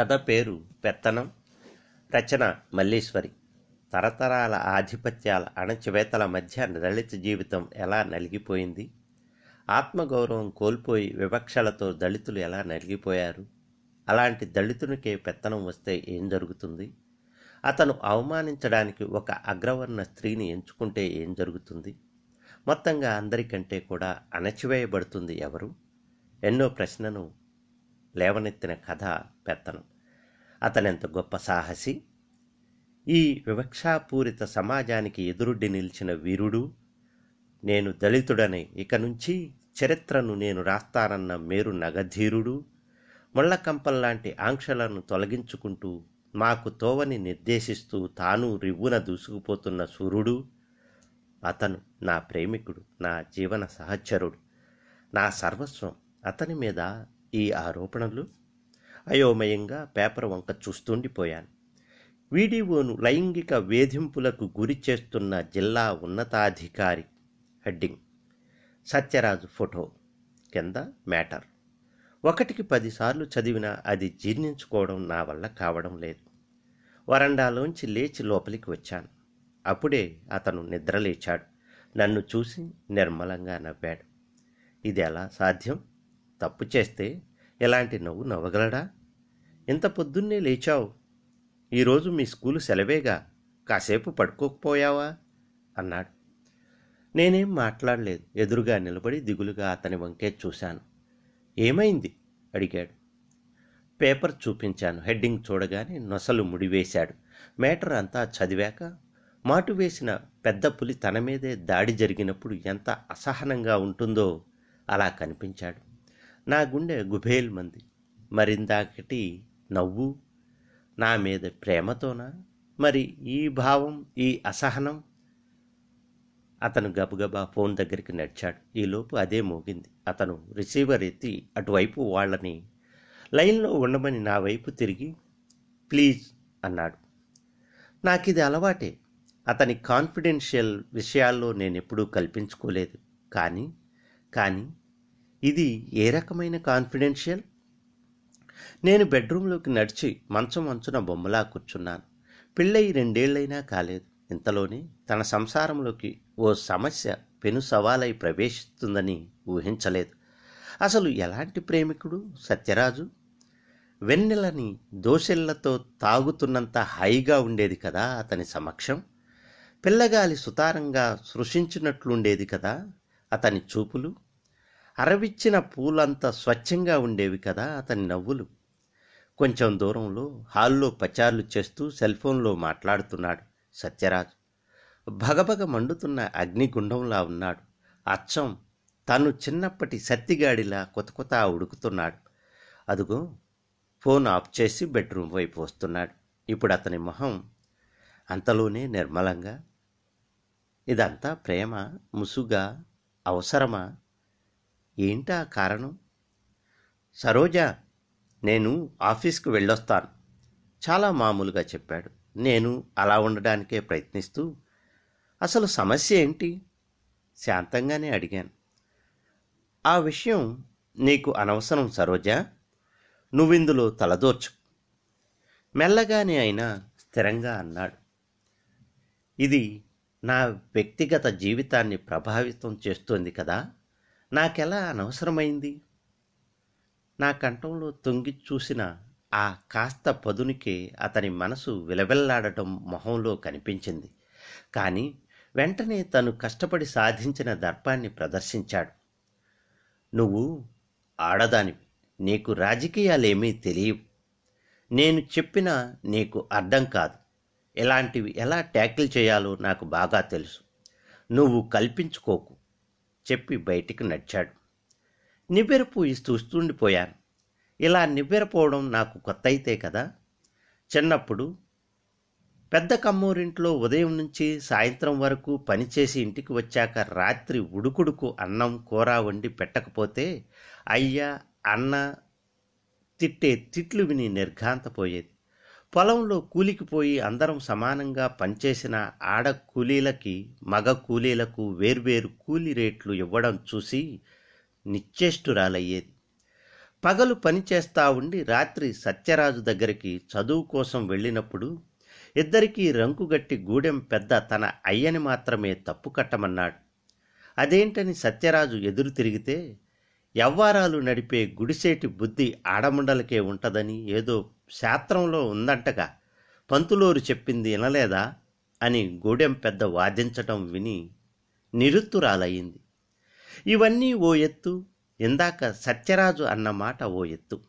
కథ పేరు పెత్తనం రచన మల్లీశ్వరి. తరతరాల ఆధిపత్యాల అణచివేతల మధ్య దళిత జీవితం ఎలా నలిగిపోయింది? ఆత్మగౌరవం కోల్పోయి వివక్షలతో దళితులు ఎలా నలిగిపోయారు? అలాంటి దళితునికే పెత్తనం వస్తే ఏం జరుగుతుంది? అతను అవమానించడానికి ఒక అగ్రవర్ణ స్త్రీని ఎంచుకుంటే ఏం జరుగుతుంది? మొత్తంగా అందరికంటే కూడా అణచివేయబడుతుంది ఎవరు? ఎన్నో ప్రశ్నను లేవనెత్తిన కథ పెత్తనం. అతనెంత గొప్ప సాహసి? ఈ వివక్షాపూరిత సమాజానికి ఎదురుడ్డి నిలిచిన వీరుడు? నేను దళితుడని ఇక నుంచి చరిత్రను నేను రాస్తానన్న మేరు నగధీరుడు? ముళ్ళకంపల్లాంటి ఆంక్షలను తొలగించుకుంటూ మాకు తోవని నిర్దేశిస్తూ తాను రివ్వున దూసుకుపోతున్న సూర్యుడు అతను నా ప్రేమికుడు నా జీవన సహచరుడు నా సర్వస్వం అతని మీద ఈ ఆరోపణలు అయోమయంగా పేపర్ వంక చూస్తుండిపోయాను. వీడియోను లైంగిక వేధింపులకు గురి చేస్తున్న జిల్లా ఉన్నతాధికారి హెడ్డింగ్ సత్యరాజు ఫోటో కింద మ్యాటర్. ఒకటికి పదిసార్లు చదివినా అది జీర్ణించుకోవడం నా వల్ల కావడం లేదు. వరండాలోంచి లేచి లోపలికి వచ్చాను. అప్పుడే అతను నిద్రలేచాడు. నన్ను చూసి నిర్మలంగా నవ్వాడు. ఇది ఎలా సాధ్యం? తప్పు చేస్తే ఎలాంటి నవ్వు నవ్వగలడా? ఇంత పొద్దున్నే లేచావు. ఈరోజు మీ స్కూలు సెలవేగా. కాసేపు పడుకోకపోయావా? అన్నాడు. నేనేం మాట్లాడలేదు. ఎదురుగా నిలబడి దిగులుగా అతని వంకే చూశాను. ఏమైంది? అడిగాడు. పేపర్ చూపించాను. హెడ్డింగ్ చూడగానే నొసలు ముడివేశాడు. మేటర్ అంతా చదివాక మాటు వేసిన పెద్ద పులి తన మీదే దాడి జరిగినప్పుడు ఎంత అసహనంగా ఉంటుందో అలా కనిపించాడు. నా గుండె గుభేల్ మంది. మరిందాకటి నవ్వు. నా మీద ప్రేమతోనా? మరి ఈ భావం ఈ అసహనం? అతను గబగబా ఫోన్ దగ్గరికి నడిచాడు. ఈలోపు అదే మోగింది. అతను రిసీవర్ ఎత్తి అటువైపు వాళ్ళని లైన్లో ఉండమని నా వైపు తిరిగి ప్లీజ్ అన్నాడు. నాకు ఇది అలవాటే. అతని కాన్ఫిడెన్షియల్ విషయాల్లో నేను ఎప్పుడూ కల్పించుకోలేదు. కానీ కానీ ఇది ఏ రకమైన కాన్ఫిడెన్షియల్? నేను బెడ్రూమ్లోకి నడిచి మంచం అంచున బొమ్మలా కూర్చున్నాను. పెళ్ళయి రెండేళ్ళైనా కాలేదు. ఇంతలోనే తన సంసారంలోకి ఓ సమస్య పెను సవాలై ప్రవేశిస్తుందని ఊహించలేదు. అసలు ఎలాంటి ప్రేమికుడు సత్యరాజు? వెన్నెలని దోశెళ్ళతో తాగుతున్నంత హాయిగా ఉండేది కదా అతని సమక్షం. పిల్లగాలి సుతారంగా సృష్టించినట్లుండేది కదా అతని చూపులు. అరవిచ్చిన పూలంత స్వచ్ఛంగా ఉండేవి కదా అతని నవ్వులు. కొంచెం దూరంలో హాల్లో పచార్లు చేస్తూ సెల్ ఫోన్లో మాట్లాడుతున్నాడు సత్యరాజు. భగభగ మండుతున్న అగ్నిగుండంలా ఉన్నాడు. అచ్చం తను చిన్నప్పటి సత్తిగాడిలా కొత్త కొత్త ఉడుకుతున్నాడు. అదుగో ఫోన్ ఆఫ్ చేసి బెడ్రూమ్ వైపు వస్తున్నాడు. ఇప్పుడు అతని మొహం అంతలోనే నిర్మలంగా ఇదంతా ప్రేమ ముసుగా అవసరమా? ఏంటా కారణం? సరోజా నేను ఆఫీస్కు వెళ్ళొస్తాను. చాలా మామూలుగా చెప్పాడు. నేను అలా ఉండడానికే ప్రయత్నిస్తూ అసలు సమస్య ఏంటి? శాంతంగానే అడిగాను. ఆ విషయం నీకు అనవసరం సరోజా. నువ్విందులో తలదోర్చు. మెల్లగానే అయినా స్థిరంగా అన్నాడు. ఇది నా వ్యక్తిగత జీవితాన్ని ప్రభావితం చేస్తుంది కదా? నాకెలా అనవసరమైంది? నా కంఠంలో తొంగి చూసిన ఆ కాస్త పదునికే అతని మనసు విలవెల్లాడటం మొహంలో కనిపించింది. కానీ వెంటనే తను కష్టపడి సాధించిన దర్పాన్ని ప్రదర్శించాడు. నువ్వు ఆడదానివి. నీకు రాజకీయాలేమీ తెలియవు. నేను చెప్పినా నీకు అర్థం కాదు. ఇలాంటివి ఎలా ట్యాకిల్ చేయాలో నాకు బాగా తెలుసు. నువ్వు కల్పించుకోకు. చెప్పి బయటికి నడిచాడు. నివ్వెరపు చూస్తుండిపోయాను ఇలా నివ్వెరపోవడం నాకు కొత్త అయితే కదా? చిన్నప్పుడు పెద్ద కమ్మూరింట్లో ఉదయం నుంచి సాయంత్రం వరకు పనిచేసి ఇంటికి వచ్చాక రాత్రి ఉడుకుడుకు అన్నం కూర వండి పెట్టకపోతే అయ్యా అన్న తిట్టే తిట్లు విని నిర్ఘాంతపోయేది. పొలంలో కూలికి పోయి అందరం సమానంగా పనిచేసిన ఆడ కూలీలకి మగ కూలీలకు వేర్వేరు కూలీ రేట్లు ఇవ్వడం చూసి నిశ్చేష్టురాలయ్యేది. పగలు పనిచేస్తా ఉండి రాత్రి సత్యరాజు దగ్గరికి చదువు కోసం వెళ్ళినప్పుడు ఇద్దరికీ రంకుగట్టి గూడెం పెద్ద తన అయ్యని మాత్రమే తప్పు కట్టమన్నాడు. అదేంటని సత్యరాజు ఎదురు తిరిగితే యవ్వారాలు నడిపే గుడిసేటి బుద్ధి ఆడముండలకే ఉంటదని ఏదో శాస్త్రంలో ఉందంటగా పంతులోరు చెప్పింది వినలేదా అని గూడెం పెద్ద వాదించటం విని నిరుత్తురాలయ్యింది. ఇవన్నీ ఓ ఎత్తు ఇందాక సత్యరాజు అన్న మాట ఓ ఎత్తు.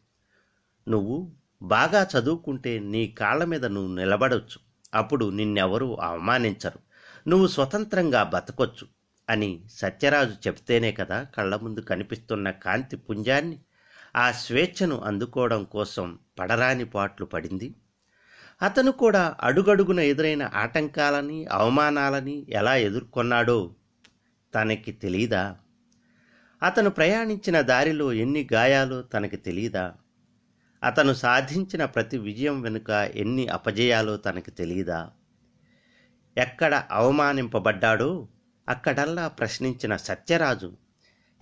నువ్వు బాగా చదువుకుంటే నీ కాళ్ళ మీద నువ్వు నిలబడవచ్చు అప్పుడు నిన్నెవరూ అవమానించరు. నువ్వు స్వతంత్రంగా బతకొచ్చు. అని సత్యరాజు చెప్తేనే కదా కళ్ళ ముందు కనిపిస్తున్న కాంతి పుంజాన్ని ఆ స్వేచ్ఛను అందుకోవడం కోసం పడరాని పాట్లు పడింది. అతను కూడా అడుగడుగున ఎదురైన ఆటంకాలని అవమానాలని ఎలా ఎదుర్కొన్నాడో తనకి తెలీదా? అతను ప్రయాణించిన దారిలో ఎన్ని గాయాలో తనకి తెలీదా? అతను సాధించిన ప్రతి విజయం వెనుక ఎన్ని అపజయాలో తనకి తెలీదా? ఎక్కడ అవమానింపబడ్డాడో అక్కడల్లా ప్రశ్నించిన సత్యరాజు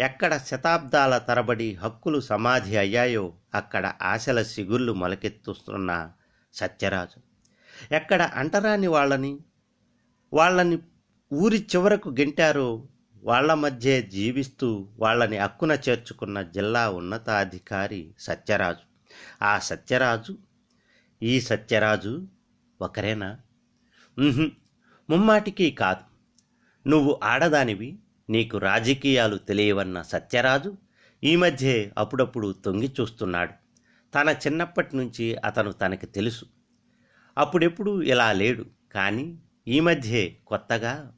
ఎక్కడ శతాబ్దాల తరబడి హక్కులు సమాధి అయ్యాయో అక్కడ ఆశల సిగుళ్ళు మొలకెత్తుస్తున్న సత్యరాజు. ఎక్కడ అంటరాని వాళ్ళని వాళ్ళని ఊరి చివరకు గెంటారో వాళ్ళ మధ్య జీవిస్తూ వాళ్ళని అక్కున చేర్చుకున్న జిల్లా ఉన్నతాధికారి సత్యరాజు. ఆ సత్యరాజు ఈ సత్యరాజు ఒకరేనా? ముమ్మాటికి కాదు. నువ్వు ఆడదానివి నీకు రాజకీయాలు తెలియవన్న సత్యరాజు ఈ మధ్యే అప్పుడప్పుడు తొంగి చూస్తున్నాడు. తన చిన్నప్పటి నుంచి అతను తనకి తెలుసు. అప్పుడెప్పుడు ఇలా లేడు. కానీ ఈ మధ్యే కొత్తగా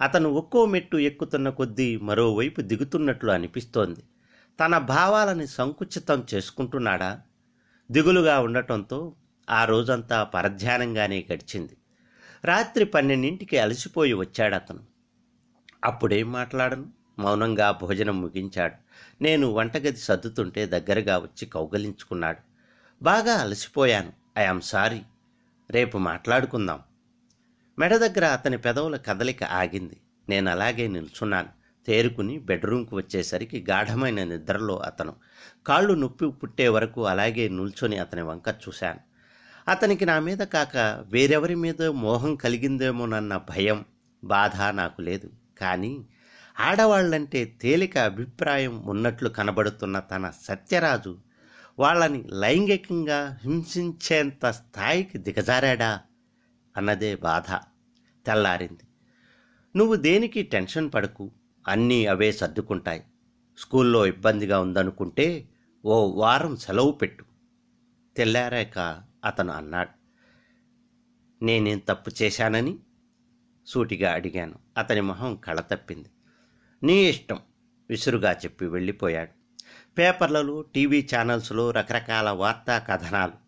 అతను ఒక్కో మెట్టు ఎక్కుతున్న కొద్దీ మరోవైపు దిగుతున్నట్లు అనిపిస్తోంది. తన భావాలని సంకుచితం చేసుకుంటున్నాడా? దిగులుగా ఉండటంతో ఆ రోజంతా పరధ్యానంగానే గడిచింది. రాత్రి పన్నెండింటికి అలసిపోయి వచ్చాడు అతను అప్పుడేం మాట్లాడను? మౌనంగా భోజనం ముగించాడు. నేను వంటగది సర్దుతుంటే దగ్గరగా వచ్చి కౌగలించుకున్నాడు. బాగా అలసిపోయాను. I am sorry. రేపు మాట్లాడుకుందాం. మెడ దగ్గర అతని పెదవుల కదలిక ఆగింది. నేను అలాగే నిల్చున్నాను. తేరుకుని బెడ్రూమ్కి వచ్చేసరికి గాఢమైన నిద్రలో అతను కాళ్ళు నొప్పి పుట్టే వరకు అలాగే నిల్చొని అతని వంక చూశాను. అతనికి నా మీద కాక వేరెవరి మీద మోహం కలిగిందేమోనన్న భయం బాధ నాకు లేదు. కానీ ఆడవాళ్ళంటే తేలిక అభిప్రాయం ఉన్నట్లు కనబడుతున్న తన సత్యరాజు వాళ్ళని లైంగికంగా హింసించేంత స్థాయికి దిగజారాడా అన్నదే బాధ తెల్లారింది. నువ్వు దేనికి టెన్షన్ పడకు అన్నీ అవే సర్దుకుంటాయి. స్కూల్లో ఇబ్బందిగా ఉందనుకుంటే ఓ వారం సెలవు పెట్టు. తెల్లారాక అతను అన్నాడు. నేనేం తప్పు చేశానని సూటిగా అడిగాను. అతని మొహం కళ తప్పింది. నీ ఇష్టం విసురుగా చెప్పి వెళ్ళిపోయాడు. పేపర్లలో టీవీ ఛానల్స్లో రకరకాల వార్తా కథనాలు.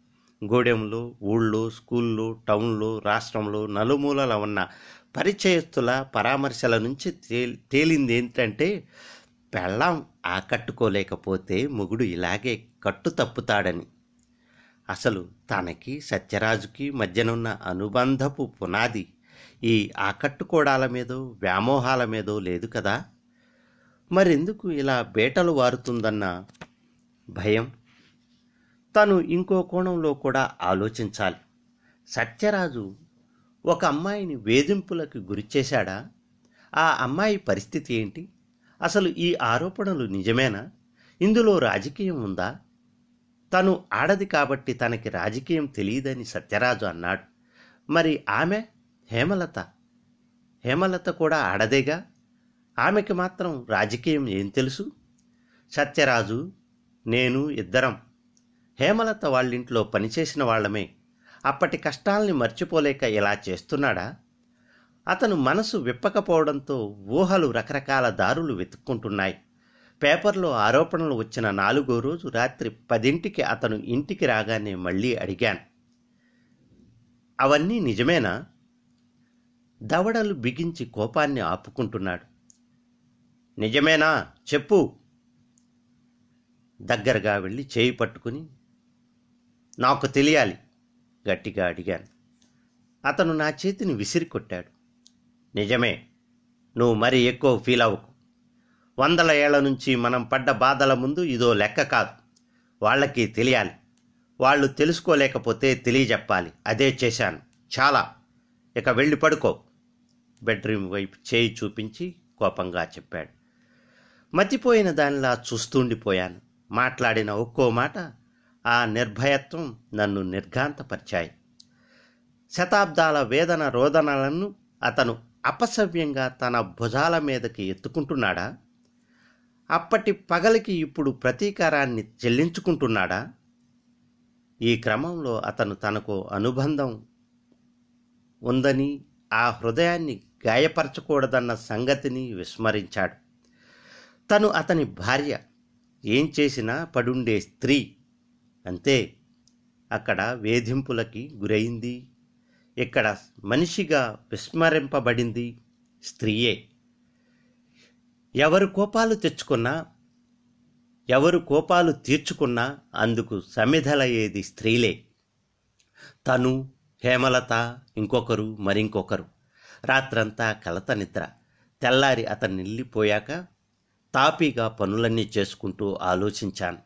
గూడెంలో ఊళ్ళు స్కూళ్ళు టౌన్లు రాష్ట్రంలో నలుమూలల ఉన్న పరిచయస్తుల పరామర్శల నుంచి తేలి తేలింది ఏంటంటే పెళ్ళాం ఆకట్టుకోలేకపోతే మొగుడు ఇలాగే కట్టు తప్పుతాడని అసలు తనకి సత్యరాజుకి మధ్యనున్న అనుబంధపు పునాది ఈ ఆకట్టుకోడాల మీదో వ్యామోహాల మీదో లేదు కదా? మరెందుకు ఇలా బేటలు వారుతుందన్న భయం? తను ఇంకో కోణంలో కూడా ఆలోచించాలి. సత్యరాజు ఒక అమ్మాయిని వేధింపులకు గురిచేశాడా? ఆ అమ్మాయి పరిస్థితి ఏంటి? అసలు ఈ ఆరోపణలు నిజమేనా? ఇందులో రాజకీయం ఉందా? తను ఆడది కాబట్టి తనకి రాజకీయం తెలియదని సత్యరాజు అన్నాడు. మరి ఆమె? హేమలత. హేమలత కూడా ఆడదేగా? ఆమెకి మాత్రం రాజకీయం ఏం తెలుసు? సత్యరాజు నేను ఇద్దరం. హేమలత వాళ్ళింట్లో పనిచేసిన వాళ్ళమే. అప్పటి కష్టాల్ని మర్చిపోలేక ఇలా చేస్తున్నాడా? అతను మనసు విప్పకపోవడంతో ఊహలు రకరకాల దారులు వెతుక్కుంటున్నాయి. పేపర్లో ఆరోపణలు వచ్చిన నాలుగో రోజు రాత్రి పదింటికి అతను ఇంటికి రాగానే మళ్ళీ అడిగాను. అవన్నీ నిజమేనా? దవడలు బిగించి కోపాన్ని ఆపుకుంటున్నాడు. నిజమేనా? చెప్పు. దగ్గరగా వెళ్ళి చేయి పట్టుకుని నాకు తెలియాలి గట్టిగా అడిగాను. అతను నా చేతిని విసిరి కొట్టాడు నిజమే నువ్వు మరీ ఎక్కువ ఫీల్ అవ్వకు. వందల ఏళ్ళ నుంచి మనం పడ్డ బాధల ముందు ఇదో లెక్క కాదు. వాళ్ళకి తెలియాలి. వాళ్ళు తెలుసుకోలేకపోతే తెలియజెప్పాలి. అదే చేశాను. చాలా. ఇక వెళ్ళి పడుకో. బెడ్రూమ్ వైపు చేయి చూపించి కోపంగా చెప్పాడు. మతిపోయిన దానిలా చూస్తుండిపోయాను. మాట్లాడిన ఒక్కో మాట ఆ నిర్భయత్వం నన్ను నిర్ఘాంతపరిచాయి. శతాబ్దాల వేదన రోదనలను అతను అపసవ్యంగా తన భుజాల మీదకి ఎత్తుకుంటున్నాడా? అప్పటి పగలికి ఇప్పుడు ప్రతీకారాన్ని చెల్లించుకుంటున్నాడా? ఈ క్రమంలో అతను తనకు అనుబంధం ఉందని ఆ హృదయాన్ని గాయపరచకూడదన్న సంగతిని విస్మరించాడు. తను అతని భార్య ఏం చేసినా పడుండే స్త్రీ అంతే. అక్కడ వేధింపులకి గురైంది. ఇక్కడ మనిషిగా విస్మరింపబడింది స్త్రీయే. ఎవరు కోపాలు తెచ్చుకున్నా ఎవరు కోపాలు తీర్చుకున్నా అందుకు సమిధలయ్యేది స్త్రీలే. తను హేమలత ఇంకొకరు మరింకొకరు. రాత్రంతా కలత నిద్ర. తెల్లారి అతను నిల్లిపోయాక తాపీగా పనులన్నీ చేసుకుంటూ ఆలోచించాను.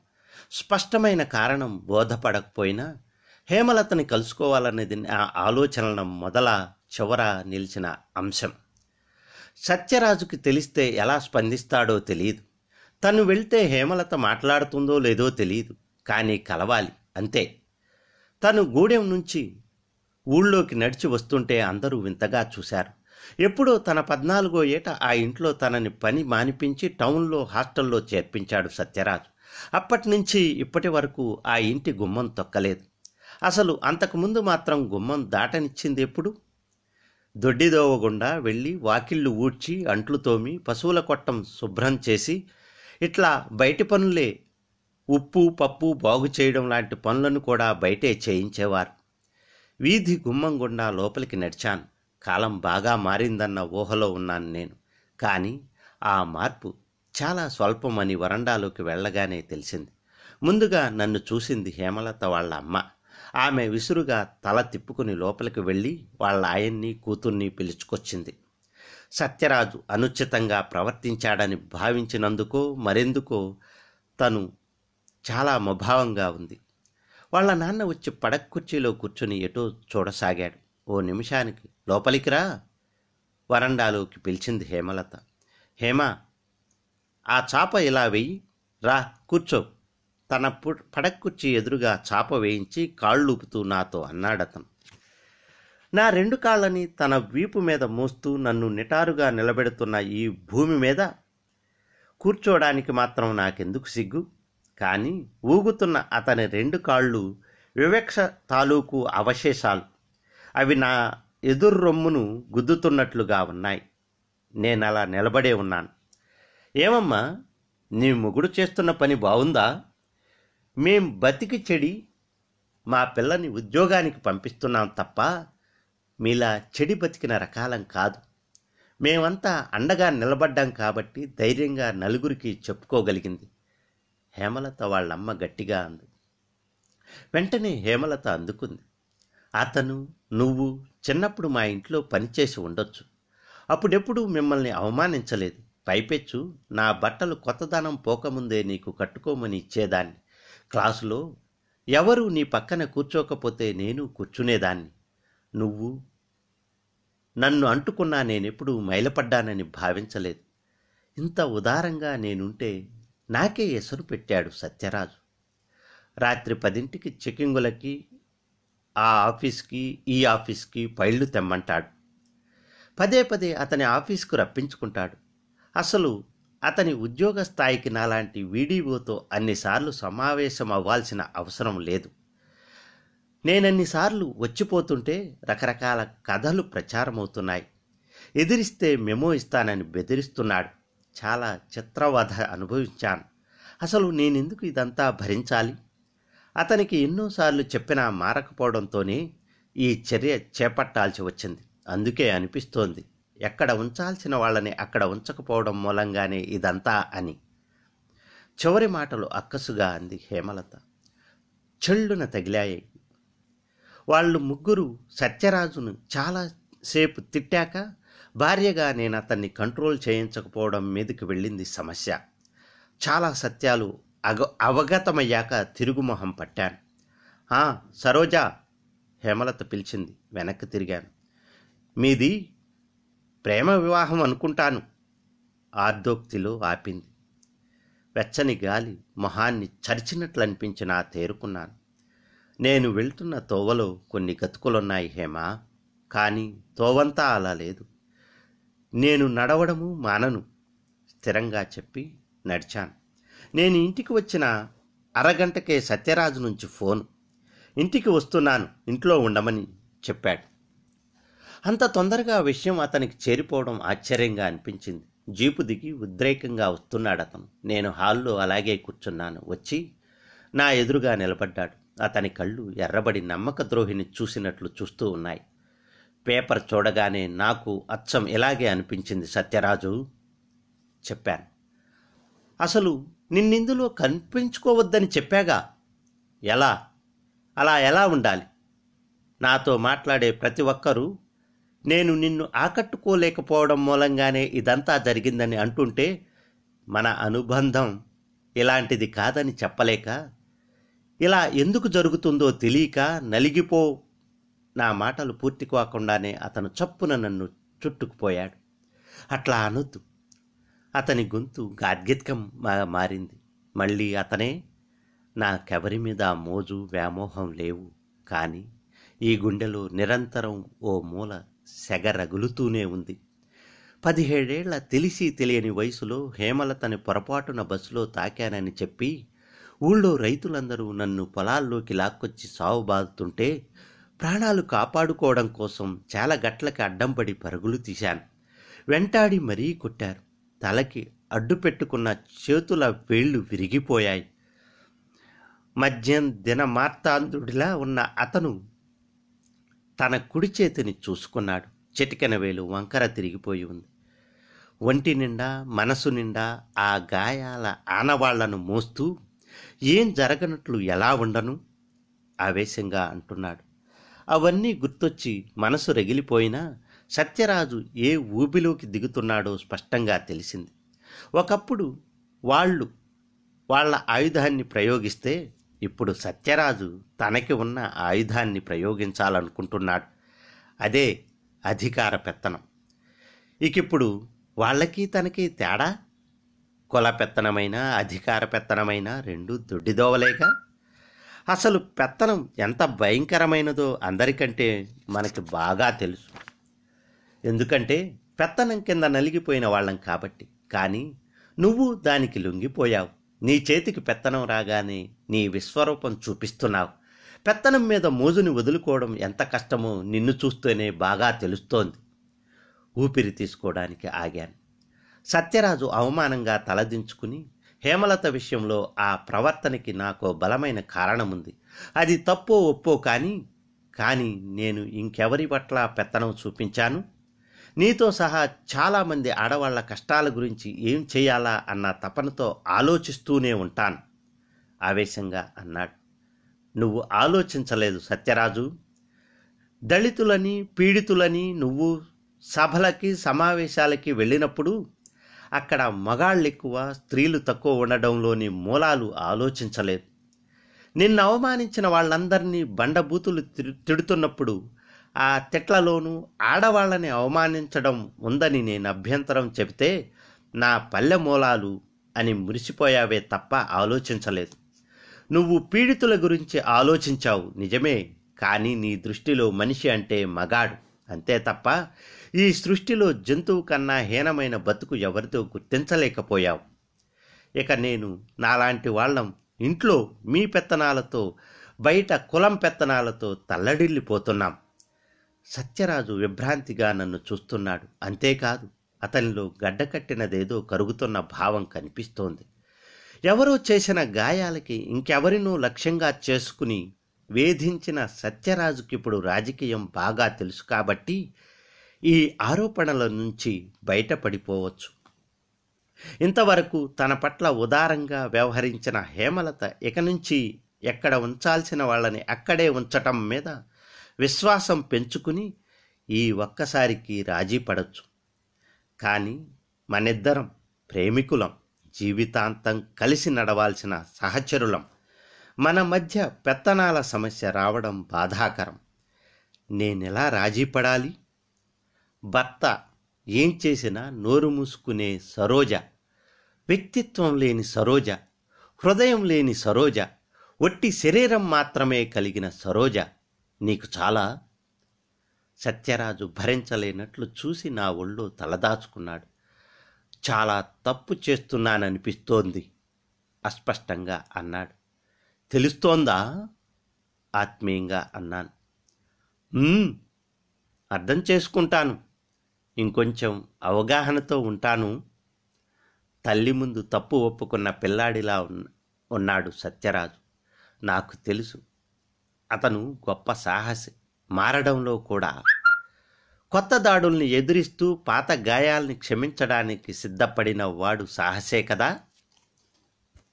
స్పష్టమైన కారణం బోధపడకపోయినా హేమలతని కలుసుకోవాలనేది నా ఆలోచనల మొదల చివర నిలిచిన అంశం. సత్యరాజుకి తెలిస్తే ఎలా స్పందిస్తాడో తెలియదు. తను వెళ్తే హేమలత మాట్లాడుతుందో లేదో తెలియదు. కానీ కలవాలి అంతే. తను గూడెం నుంచి ఊళ్ళోకి నడిచి వస్తుంటే అందరూ వింతగా చూశారు. ఎప్పుడో తన పద్నాలుగో ఏట ఆ ఇంట్లో తనని పని మానిపించి టౌన్లో హాస్టల్లో చేర్పించాడు సత్యరాజు. అప్పటి నుంచి ఇప్పటి వరకు ఆ ఇంటి గుమ్మం తొక్కలేదు. అసలు అంతకుముందు మాత్రం గుమ్మం దాటనిచ్చింది ఎప్పుడు? దొడ్డిదోవ గుండా వెళ్ళి వాకిళ్ళు ఊడ్చి అంట్లు తోమి పశువుల కొట్టం శుభ్రం చేసి ఇట్లా బయటి పనులే ఉప్పు పప్పు బాగు చేయడం లాంటి పనులను కూడా బయటే చేయించేవారు. వీధి గుమ్మం గుండా లోపలికి నడిచాను. కాలం బాగా మారిందన్న ఊహలో ఉన్నాను నేను. కానీ ఆ మార్పు చాలా స్వల్పమని వరండాలోకి వెళ్ళగానే తెలిసింది. ముందుగా నన్ను చూసింది హేమలత వాళ్ళ అమ్మ. ఆమె విసురుగా తల తిప్పుకుని లోపలికి వెళ్ళి వాళ్ళ ఆయన్ని కూతుర్ని పిలుచుకొచ్చింది. సత్యరాజు అనుచితంగా ప్రవర్తించాడని భావించినందుకో మరెందుకో తను చాలా ముభావంగా ఉంది. వాళ్ళ నాన్న వచ్చి పడక కుర్చీలో కూర్చుని ఎటో చూడసాగాడు. ఓ నిమిషానికి లోపలికి రా వరండాలోకి పిలిచింది హేమలత. హేమ ఆ చాప ఇలా వెయ్యి రా కూర్చో. తన పు- ఎదురుగా చాప వేయించి కాళ్ళూపుతూ నాతో అన్నాడతను. నా రెండు కాళ్ళని తన వీపు మీద మోస్తూ నన్ను నిటారుగా నిలబెడుతున్న ఈ భూమి మీద కూర్చోడానికి మాత్రం నాకెందుకు సిగ్గు? కానీ ఊగుతున్న అతని రెండు కాళ్ళు వివక్ష తాలూకు అవశేషాలు. అవి నా ఎదురు రొమ్మును గుద్దుతున్నట్లుగా ఉన్నాయి. నేను అలా నిలబడే ఉన్నాను. ఏమమ్మా నీ మొగుడు చేస్తున్న పని బాగుందా మేం బతికి చెడి మా పిల్లని ఉద్యోగానికి పంపిస్తున్నాం తప్ప మీలా చెడి బతికిన రకాలం కాదు. మేమంతా అండగా నిలబడ్డాం కాబట్టి ధైర్యంగా నలుగురికి చెప్పుకోగలిగింది. హేమలత వాళ్ళమ్మ గట్టిగా అంది. వెంటనే హేమలత అందుకుంది. అతను నువ్వు చిన్నప్పుడు మా ఇంట్లో పనిచేసి ఉండొచ్చు. అప్పుడెప్పుడు మిమ్మల్ని అవమానించలేదు. పైపెచ్చు నా బట్టలు కొత్తదనం పోకముందే నీకు కట్టుకోమని ఇచ్చేదాన్ని. క్లాసులో ఎవరు నీ పక్కన కూర్చోకపోతే నేను కూర్చునేదాన్ని. నువ్వు నన్ను అంటుకున్నా నేనెప్పుడు మైలపడ్డానని భావించలేదు. ఇంత ఉదారంగా నేనుంటే నాకే ఎసరు పెట్టాడు సత్యరాజు. రాత్రి పదింటికి చెకింగులకి ఆ ఆఫీస్కి ఈ ఆఫీస్కి పైళ్ళు తెమ్మంటాడు. పదే పదే అతని ఆఫీస్కు రప్పించుకుంటాడు. అసలు అతని ఉద్యోగ స్థాయికి నాలాంటి వీడీఓతో అన్నిసార్లు సమావేశం అవ్వాల్సిన అవసరం లేదు. నేనన్నిసార్లు వచ్చిపోతుంటే రకరకాల కథలు ప్రచారమవుతున్నాయి. ఎదిరిస్తే మెమో ఇస్తానని బెదిరిస్తున్నాడు. చాలా చిత్రవధ అనుభవించాను. అసలు నేనెందుకు ఇదంతా భరించాలి? అతనికి ఎన్నోసార్లు చెప్పినా మారకపోవడంతోనే ఈ చర్య చేపట్టాల్సి వచ్చింది. అందుకే అనిపిస్తోంది. ఎక్కడ ఉంచాల్సిన వాళ్ళని అక్కడ ఉంచకపోవడం మూలంగానే ఇదంతా అని. చివరి మాటలు అక్కసుగా అంది హేమలత. చెళ్ళున తగిలాయి. వాళ్ళు ముగ్గురు సత్యరాజును చాలాసేపు తిట్టాక భార్యగా నేను అతన్ని కంట్రోల్ చేయించకపోవడం మీదకి వెళ్ళింది సమస్య. చాలా సత్యాలు అగ అవగతమయ్యాక తిరుగుమొహం పట్టాను. సరోజా హేమలత పిలిచింది. వెనక్కి తిరిగాను. మీది ప్రేమ వివాహం అనుకుంటాను. ఆర్దోక్తిలో ఆపింది. వెచ్చని గాలి మొహాన్ని చరిచినట్లు అనిపించినా తేరుకున్నాను. నేను వెళ్తున్న తోవలో కొన్ని గతుకులున్నాయి హేమ కానీ తోవంతా అలా లేదు. నేను నడవడము మానను స్థిరంగా చెప్పి నడిచాను. నేను ఇంటికి వచ్చిన అరగంటకే సత్యరాజు నుంచి ఫోన్. ఇంటికి వస్తున్నాను ఇంట్లో ఉండమని చెప్పాడు. అంత తొందరగా ఆ విషయం అతనికి చేరిపోవడం ఆశ్చర్యంగా అనిపించింది. జీపు దిగి ఉద్రేకంగా వస్తున్నాడు అతను నేను హాల్లో అలాగే కూర్చున్నాను. వచ్చి నా ఎదురుగా నిలబడ్డాడు. అతని కళ్ళు ఎర్రబడి నమ్మక ద్రోహిని చూసినట్లు చూస్తూ ఉన్నాయి. పేపర్ చూడగానే నాకు అచ్చం ఇలాగే అనిపించింది సత్యరాజు చెప్పాను. అసలు నిన్నిందులో కనిపించుకోవద్దని చెప్పాగా? ఎలా? అలా ఎలా ఉండాలి? నాతో మాట్లాడే ప్రతి ఒక్కరూ నేను నిన్ను ఆకట్టుకోలేకపోవడం మూలంగానే ఇదంతా జరిగిందని అంటుంటే మన అనుబంధం ఇలాంటిది కాదని చెప్పలేక ఇలా ఎందుకు జరుగుతుందో తెలియక నలిగిపో నా మాటలు పూర్తి కాకుండానే అతను చప్పున నన్ను చుట్టుకుపోయాడు. అట్లా అనొద్దు. అతని గొంతు గాద్గిత్కం మారింది. మళ్ళీ అతనే నాకెవరి మీద మోజు వ్యామోహం లేవు. కానీ ఈ గుండెలో నిరంతరం ఓ మూల సెగ రగులుతూనే ఉంది. పదిహేడేళ్ళ తెలిసి తెలియని వయసులో హేమలతని పొరపాటున బస్సులో తాకానని చెప్పి ఊళ్ళో రైతులందరూ నన్ను పొలాల్లోకి లాక్కొచ్చి సావు బాదుతుంటే ప్రాణాలు కాపాడుకోవడం కోసం చాలా గట్లకి అడ్డం పడి పరుగులు తీశాను. వెంటాడి మరీ కొట్టారు. తలకి అడ్డు పెట్టుకున్న చేతుల వేళ్ళు విరిగిపోయాయి. మధ్యం దిన మార్తాంధుడిలా ఉన్న అతను తన కుడి చేతిని చూసుకున్నాడు. చిటికెన వేలు వంకర తిరిగిపోయి ఉంది. ఒంటి నిండా మనసు నిండా ఆ గాయాల ఆనవాళ్ళను మోస్తూ ఏం జరగనట్లు ఎలా ఉండను? ఆవేశంగా అంటున్నాడు. అవన్నీ గుర్తొచ్చి మనసు రగిలిపోయినా సత్యరాజు ఏ ఊబిలోకి దిగుతున్నాడో స్పష్టంగా తెలిసింది. ఒకప్పుడు వాళ్ళు వాళ్ళ ఆయుధాన్ని ప్రయోగిస్తే ఇప్పుడు సత్యరాజు తనకి ఉన్న ఆయుధాన్ని ప్రయోగించాలనుకుంటున్నాడు. అదే అధికార పెత్తనం. ఇకిప్పుడు వాళ్ళకి తనకి తేడా? కుల పెత్తనమైన అధికార పెత్తనమైన రెండు దొడ్డిదోవలేగా అసలు పెత్తనం ఎంత భయంకరమైనదో అందరికంటే మనకి బాగా తెలుసు. ఎందుకంటే పెత్తనం కింద నలిగిపోయిన వాళ్ళం కాబట్టి. కానీ నువ్వు దానికి లొంగిపోయావు. నీ చేతికి పెత్తనం రాగానే నీ విశ్వరూపం చూపిస్తున్నావు. పెత్తనం మీద మోజుని వదులుకోవడం ఎంత కష్టమో నిన్ను చూస్తూనే బాగా తెలుస్తోంది. ఊపిరి తీసుకోవడానికి ఆగాను. సత్యరాజు అవమానంగా తలదించుకుని హేమలత విషయంలో ఆ ప్రవర్తనకి నాకు బలమైన కారణముంది. అది తప్పో ఒప్పో కానీ కానీ నేను ఇంకెవరి పట్ల పెత్తనం చూపించాను? నీతో సహా చాలామంది ఆడవాళ్ళ కష్టాల గురించి ఏం చేయాలా అన్న తపనతో ఆలోచిస్తూనే ఉంటాను. ఆవేశంగా అన్నాడు. నువ్వు ఆలోచించలేదు సత్యరాజు. దళితులని పీడితులని నువ్వు సభలకి సమావేశాలకి వెళ్ళినప్పుడు అక్కడ మగాళ్ళు ఎక్కువ స్త్రీలు తక్కువ ఉండడంలోని మూలాలు ఆలోచించలేదు. నిన్ను అవమానించిన వాళ్ళందరినీ బండబూతులు తిడుతున్నప్పుడు ఆ తిట్లలోనూ ఆడవాళ్ళని అవమానించడం ఉందని నేను అభ్యంతరం చెబితే నా పల్లె మూలాలు అని మురిసిపోయావే తప్ప ఆలోచించలేదు. నువ్వు పీడితుల గురించి ఆలోచించావు నిజమే కానీ నీ దృష్టిలో మనిషి అంటే మగాడు. అంతే తప్ప ఈ సృష్టిలో జంతువు కన్నా హీనమైన బతుకు ఎవరితో గుర్తించలేకపోయావు. ఇక నేను నాలాంటి వాళ్ళం ఇంట్లో మీ పెత్తనాలతో బయట కులం పెత్తనాలతో తల్లడిల్లిపోతున్నాం. సత్యరాజు విభ్రాంతిగా నన్ను చూస్తున్నాడు. అంతేకాదు అతనిలో గడ్డకట్టినదేదో కరుగుతున్న భావం కనిపిస్తోంది. ఎవరో చేసిన గాయాలకి ఇంకెవరినో లక్ష్యంగా చేసుకుని వేధించిన సత్యరాజుకిప్పుడు రాజకీయం బాగా తెలుసు కాబట్టి ఈ ఆరోపణల నుంచి బయటపడిపోవచ్చు. ఇంతవరకు తన పట్ల ఉదారంగా వ్యవహరించిన హేమలత ఇక నుంచి ఎక్కడ ఉంచాల్సిన వాళ్ళని అక్కడే ఉంచటం మీద విశ్వాసం పెంచుకుని ఈ ఒక్కసారికి రాజీ పడచ్చు. కానీ మనిద్దరం ప్రేమికులం జీవితాంతం కలిసి నడవాల్సిన సహచరులం. మన మధ్య పెత్తనాల సమస్య రావడం బాధాకరం. నేనెలా రాజీ పడాలి? భర్త ఏం చేసినా నోరు మూసుకునే సరోజ వ్యక్తిత్వం లేని సరోజ హృదయం లేని సరోజ ఒట్టి శరీరం మాత్రమే కలిగిన సరోజ నీకు చాలా సత్యరాజు భరించలేనట్లు చూసి నా ఒళ్ళు తలదాచుకున్నాడు. చాలా తప్పు చేస్తున్నాననిపిస్తోంది అస్పష్టంగా అన్నాడు. తెలుస్తోందా? ఆత్మీయంగా అన్నాను. అర్థం చేసుకుంటాను. ఇంకొంచెం అవగాహనతో ఉంటాను. తల్లి ముందు తప్పు ఒప్పుకున్న పిల్లాడిలా ఉన్నాడు సత్యరాజు. నాకు తెలుసు అతను గొప్ప సాహసి. మారడంలో కూడా కొత్త దాడుల్ని ఎదురిస్తూ పాత గాయాల్ని క్షమించడానికి సిద్ధపడిన వాడు సాహసే కదా?